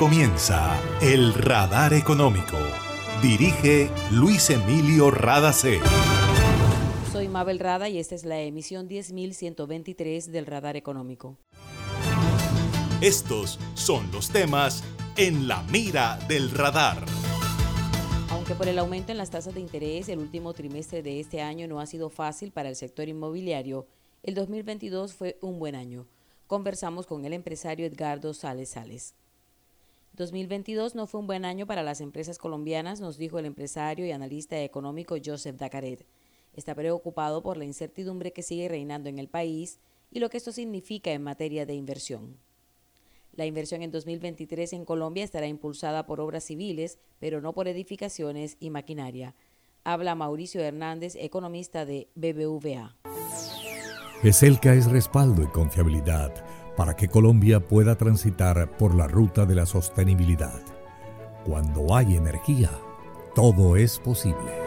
comienza El Radar Económico. Dirige Luis Emilio Radacé. Soy Mabel Rada y esta es la emisión 10123 del Radar Económico. Estos son los temas en la mira del radar. Aunque por el aumento en las tasas de interés el último trimestre de este año no ha sido fácil para el sector inmobiliario, el 2022 fue un buen año. Conversamos con el empresario Edgardo Sales Sales. 2022 no fue un buen año para las empresas colombianas, nos dijo el empresario y analista económico Joseph Dacaret. Está preocupado por la incertidumbre que sigue reinando en el país y lo que esto significa en materia de inversión. La inversión en 2023 en Colombia estará impulsada por obras civiles, pero no por edificaciones y maquinaria. Habla Mauricio Hernández, economista de BBVA. ESELCA es respaldo y confiabilidad para que Colombia pueda transitar por la ruta de la sostenibilidad. Cuando hay energía, todo es posible.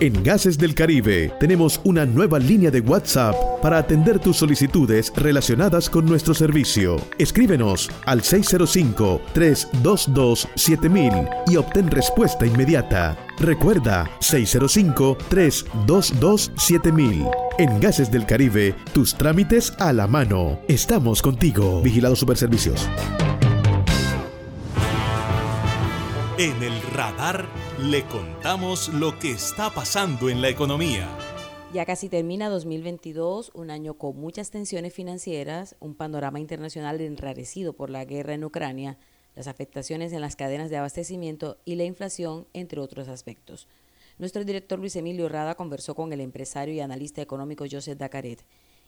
En Gases del Caribe tenemos una nueva línea de WhatsApp para atender tus solicitudes relacionadas con nuestro servicio. Escríbenos al 605-322-7000 y obtén respuesta inmediata. Recuerda 605-322-7000. En Gases del Caribe, tus trámites a la mano. Estamos contigo. Vigilado Superservicios. En el radar le contamos lo que está pasando en la economía. Ya casi termina 2022, un año con muchas tensiones financieras, un panorama internacional enrarecido por la guerra en Ucrania, las afectaciones en las cadenas de abastecimiento y la inflación, entre otros aspectos. Nuestro director Luis Emilio Rada conversó con el empresario y analista económico Joseph Dacaret.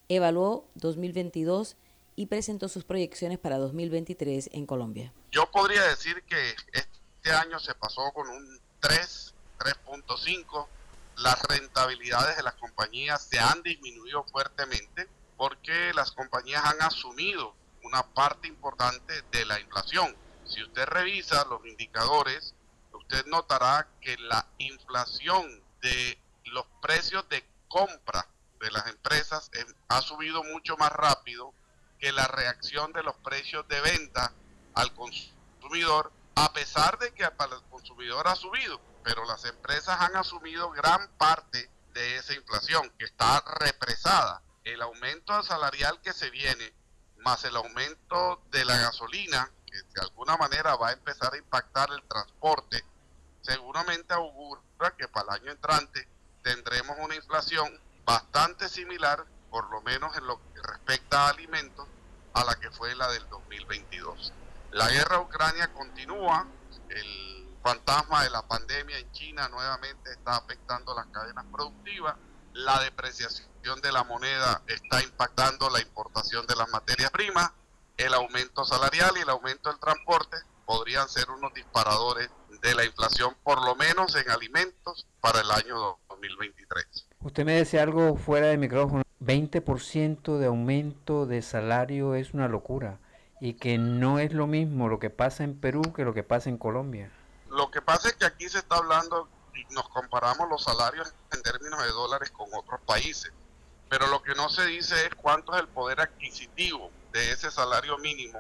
Evaluó 2022 y presentó sus proyecciones para 2023 en Colombia. Yo podría decir que este año se pasó con un 3, 3.5. Las rentabilidades de las compañías se han disminuido fuertemente porque las compañías han asumido una parte importante de la inflación. Si usted revisa los indicadores, usted notará que la inflación de los precios de compra de las empresas ha subido mucho más rápido que la reacción de los precios de venta al consumidor a pesar de que para el consumidor ha subido, pero las empresas han asumido gran parte de esa inflación que está represada. El aumento salarial que se viene, más el aumento de la gasolina, que de alguna manera va a empezar a impactar el transporte, seguramente augura que para el año entrante tendremos una inflación bastante similar, por lo menos en lo que respecta a alimentos, a la que fue la del 2022. La guerra Ucrania continúa, el fantasma de la pandemia en China nuevamente está afectando las cadenas productivas, la depreciación de la moneda está impactando la importación de las materias primas, el aumento salarial y el aumento del transporte podrían ser unos disparadores de la inflación, por lo menos en alimentos, para el año 2023. Usted me decía algo fuera de micrófono, 20% de aumento de salario es una locura y que no es lo mismo lo que pasa en Perú que lo que pasa en Colombia. Lo que pasa es que aquí se está hablando y nos comparamos los salarios en términos de dólares con otros países, pero lo que no se dice es cuánto es el poder adquisitivo de ese salario mínimo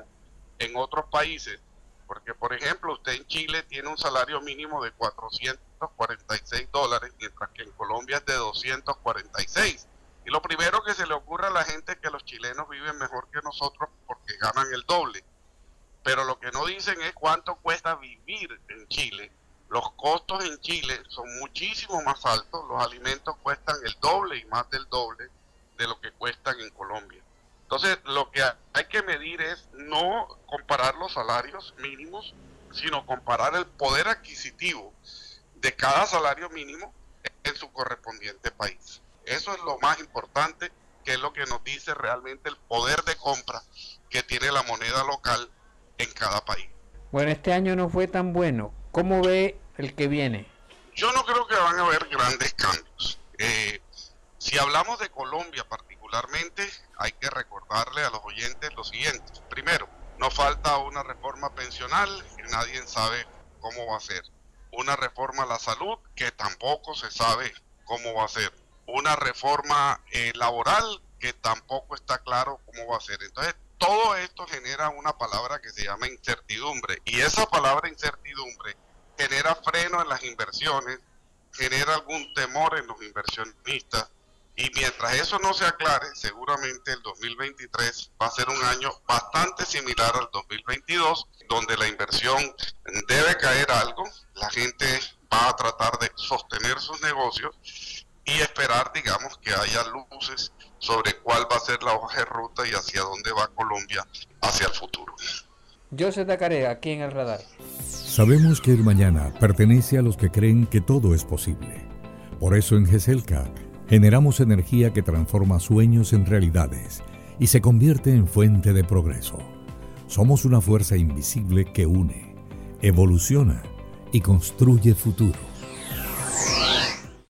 en otros países, porque por ejemplo usted en Chile tiene un salario mínimo de 446 dólares, mientras que en Colombia es de 246 y lo primero que se le ocurre a la gente es que los chilenos viven mejor que nosotros porque ganan el doble. Pero lo que no dicen es cuánto cuesta vivir en Chile. Los costos en Chile son muchísimo más altos. Los alimentos cuestan el doble y más del doble de lo que cuestan en Colombia. Entonces, lo que hay que medir es no comparar los salarios mínimos, sino comparar el poder adquisitivo de cada salario mínimo en su correspondiente país. Eso es lo más importante, que es lo que nos dice realmente el poder de compra que tiene la moneda local en cada país. Bueno, este año no fue tan bueno. ¿Cómo ve el que viene? Yo no creo que van a haber grandes cambios. Eh, si hablamos de Colombia particularmente, hay que recordarle a los oyentes lo siguiente. Primero, nos falta una reforma pensional que nadie sabe cómo va a ser. Una reforma a la salud que tampoco se sabe cómo va a ser una reforma eh, laboral que tampoco está claro cómo va a ser. Entonces, todo esto genera una palabra que se llama incertidumbre y esa palabra incertidumbre genera freno en las inversiones, genera algún temor en los inversionistas y mientras eso no se aclare, seguramente el 2023 va a ser un año bastante similar al 2022, donde la inversión debe caer algo, la gente va a tratar de sostener sus negocios y esperar, digamos, que haya luces sobre cuál va a ser la hoja de ruta y hacia dónde va Colombia hacia el futuro. Yo se Tacaré, aquí en el radar. Sabemos que el mañana pertenece a los que creen que todo es posible. Por eso en GESELCA generamos energía que transforma sueños en realidades y se convierte en fuente de progreso. Somos una fuerza invisible que une, evoluciona y construye futuro.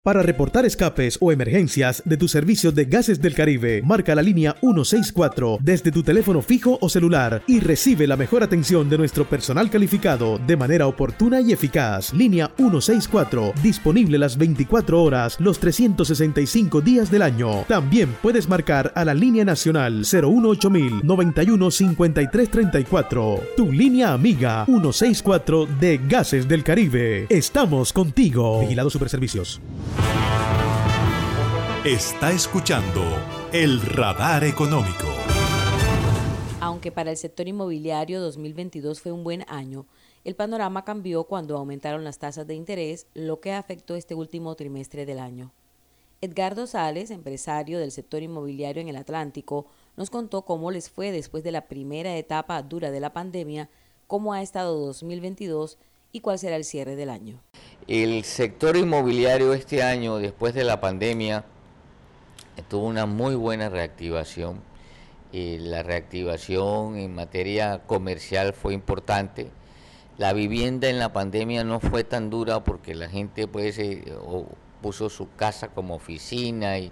Para reportar escapes o emergencias de tu servicio de gases del Caribe, marca la línea 164 desde tu teléfono fijo o celular y recibe la mejor atención de nuestro personal calificado de manera oportuna y eficaz. Línea 164, disponible las 24 horas, los 365 días del año. También puedes marcar a la línea nacional 018000 91 Tu línea amiga 164 de Gases del Caribe. Estamos contigo. Vigilado Superservicios. Está escuchando el radar económico. Aunque para el sector inmobiliario 2022 fue un buen año, el panorama cambió cuando aumentaron las tasas de interés, lo que afectó este último trimestre del año. Edgardo Sales, empresario del sector inmobiliario en el Atlántico, nos contó cómo les fue después de la primera etapa dura de la pandemia, cómo ha estado 2022 y cuál será el cierre del año. El sector inmobiliario este año, después de la pandemia, tuvo una muy buena reactivación. Eh, la reactivación en materia comercial fue importante. La vivienda en la pandemia no fue tan dura porque la gente pues, eh, puso su casa como oficina y,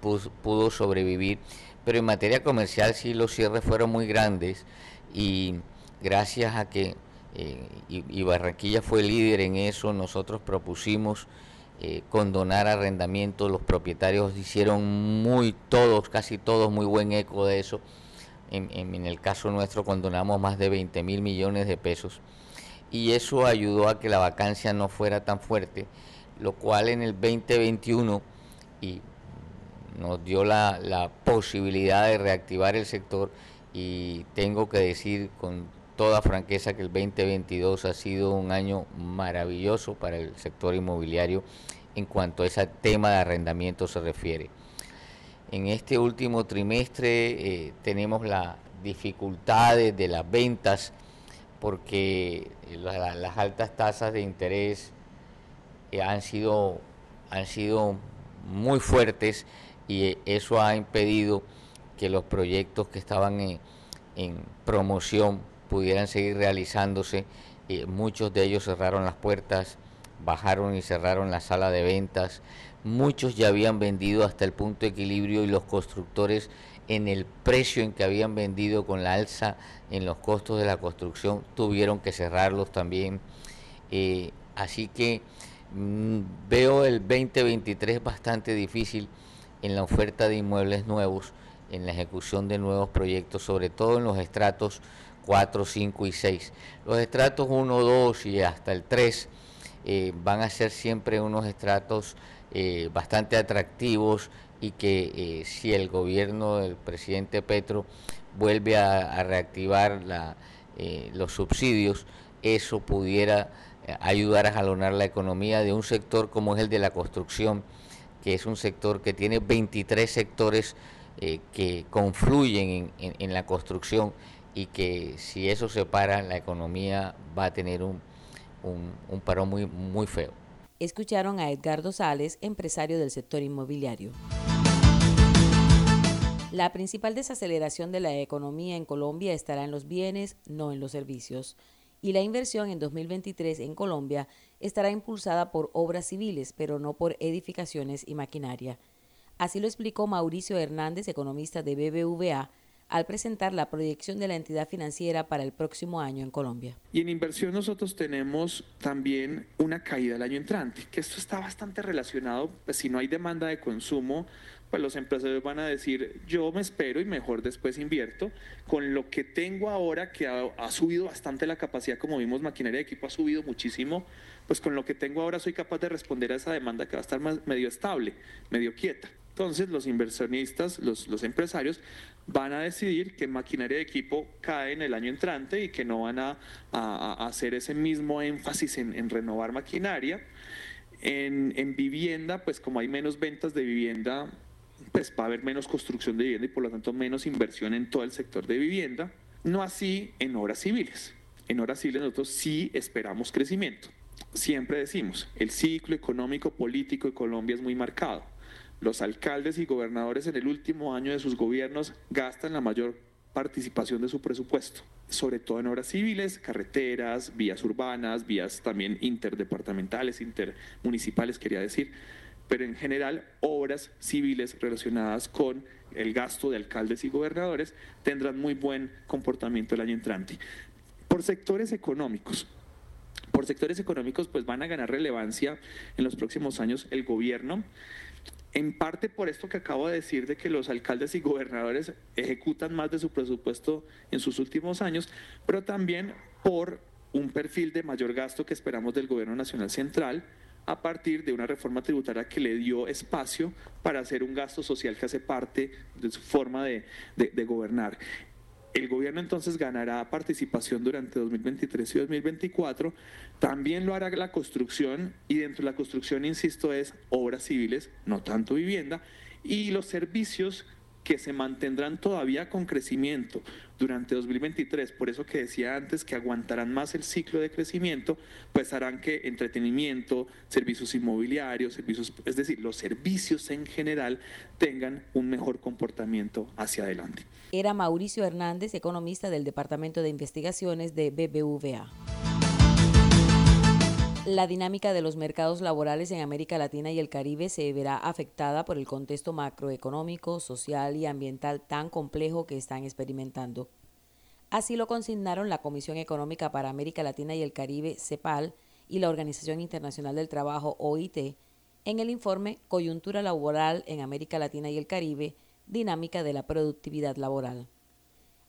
pudo sobrevivir. Pero en materia comercial sí los cierres fueron muy grandes y gracias a que y, Barranquilla fue líder en eso, nosotros propusimos eh, condonar arrendamientos, los propietarios hicieron muy todos, casi todos, muy buen eco de eso. En, el caso nuestro condonamos más de 20 mil millones de pesos. Y eso ayudó a que la vacancia no fuera tan fuerte, lo cual en el 2021 y nos dio la posibilidad de reactivar el sector. Y tengo que decir con toda franqueza que el 2022 ha sido un año maravilloso para el sector inmobiliario en cuanto a ese tema de arrendamiento se refiere. En este último trimestre eh, tenemos las dificultades de las ventas porque las altas tasas de interés eh, han, sido, han sido muy fuertes y eh, eso ha impedido que los proyectos que estaban en promoción pudieran seguir realizándose. Eh, muchos de ellos cerraron las puertas, bajaron y cerraron la sala de ventas. Muchos ya habían vendido hasta el punto de equilibrio y los constructores en el precio en que habían vendido con la alza en los costos de la construcción tuvieron que cerrarlos también. Eh, así que mm, veo el 2023 bastante difícil en la oferta de inmuebles nuevos, en la ejecución de nuevos proyectos, sobre todo en los estratos 4, 5 y 6. Los estratos 1, 2 y hasta el 3 eh, van a ser siempre unos estratos eh, bastante atractivos y que eh, si el gobierno del presidente Petro vuelve a, reactivar los subsidios, eso pudiera ayudar a jalonar la economía de un sector como es el de la construcción, que es un sector que tiene 23 sectores que confluyen en la construcción y que si eso se para, la economía va a tener un, un, paro muy, muy feo. Escucharon a Edgardo Sales, empresario del sector inmobiliario. La principal desaceleración de la economía en Colombia estará en los bienes, no en los servicios. Y la inversión en 2023 en Colombia estará impulsada por obras civiles, pero no por edificaciones y maquinaria. Así lo explicó Mauricio Hernández, economista de BBVA, al presentar la proyección de la entidad financiera para el próximo año en Colombia. Y en inversión nosotros tenemos también una caída el año entrante, que esto está bastante relacionado, pues si no hay demanda de consumo, pues los empresarios van a decir, yo me espero y mejor después invierto. Con lo que tengo ahora, que ha, subido bastante la capacidad, como vimos, maquinaria de equipo ha subido muchísimo, pues con lo que tengo ahora soy capaz de responder a esa demanda que va a estar medio estable, medio quieta. Entonces los inversionistas, los, los, empresarios van a decidir que maquinaria de equipo cae en el año entrante y que no van a, a, hacer ese mismo énfasis en, en renovar maquinaria. En, en, vivienda, pues como hay menos ventas de vivienda, pues va a haber menos construcción de vivienda y por lo tanto menos inversión en todo el sector de vivienda. No así en obras civiles. En obras civiles nosotros sí esperamos crecimiento. Siempre decimos, el ciclo económico político de Colombia es muy marcado. Los alcaldes y gobernadores en el último año de sus gobiernos gastan la mayor participación de su presupuesto, sobre todo en obras civiles, carreteras, vías urbanas, vías también interdepartamentales, intermunicipales, quería decir pero en general obras civiles relacionadas con el gasto de alcaldes y gobernadores tendrán muy buen comportamiento el año entrante. Por sectores económicos, por sectores económicos pues van a ganar relevancia en los próximos años el gobierno, en parte por esto que acabo de decir de que los alcaldes y gobernadores ejecutan más de su presupuesto en sus últimos años, pero también por un perfil de mayor gasto que esperamos del gobierno nacional central, a partir de una reforma tributaria que le dio espacio para hacer un gasto social que hace parte de su forma de, gobernar. El gobierno entonces ganará participación durante 2023 y 2024. También lo hará la construcción y dentro de la construcción, insisto, es obras civiles, no tanto vivienda, y los servicios que se mantendrán todavía con crecimiento durante 2023, por eso que decía antes que aguantarán más el ciclo de crecimiento, pues harán que entretenimiento, servicios inmobiliarios, servicios, es decir, los servicios en general tengan un mejor comportamiento hacia adelante. Era Mauricio Hernández, economista del Departamento de Investigaciones de BBVA. La dinámica de los mercados laborales en América Latina y el Caribe se verá afectada por el contexto macroeconómico, social y ambiental tan complejo que están experimentando. Así lo consignaron la Comisión Económica para América Latina y el Caribe, CEPAL, y la Organización Internacional del Trabajo, OIT, en el informe Coyuntura Laboral en América Latina y el Caribe, Dinámica de la Productividad Laboral.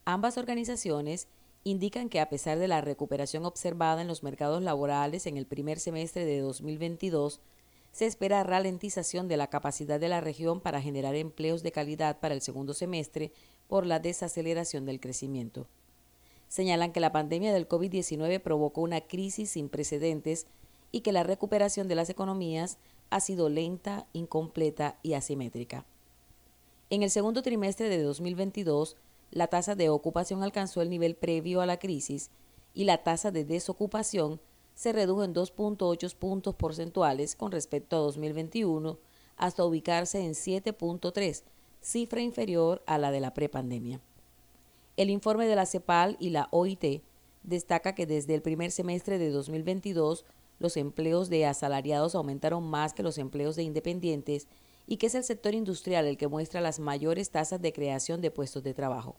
Ambas organizaciones indican que a pesar de la recuperación observada en los mercados laborales en el primer semestre de 2022, se espera ralentización de la capacidad de la región para generar empleos de calidad para el segundo semestre por la desaceleración del crecimiento. Señalan que la pandemia del COVID-19 provocó una crisis sin precedentes y que la recuperación de las economías ha sido lenta, incompleta y asimétrica. En el segundo trimestre de 2022, la tasa de ocupación alcanzó el nivel previo a la crisis y la tasa de desocupación se redujo en 2.8 puntos porcentuales con respecto a 2021 hasta ubicarse en 7.3, cifra inferior a la de la prepandemia. El informe de la CEPAL y la OIT destaca que desde el primer semestre de 2022 los empleos de asalariados aumentaron más que los empleos de independientes y que es el sector industrial el que muestra las mayores tasas de creación de puestos de trabajo.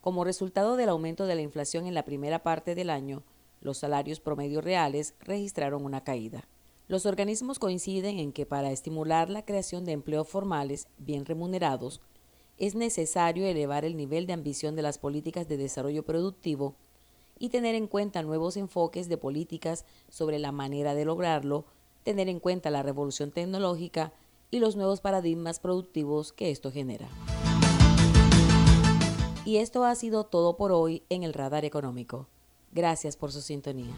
Como resultado del aumento de la inflación en la primera parte del año, los salarios promedios reales registraron una caída. Los organismos coinciden en que para estimular la creación de empleos formales bien remunerados, es necesario elevar el nivel de ambición de las políticas de desarrollo productivo y tener en cuenta nuevos enfoques de políticas sobre la manera de lograrlo, tener en cuenta la revolución tecnológica y los nuevos paradigmas productivos que esto genera. Y esto ha sido todo por hoy en el Radar Económico. Gracias por su sintonía.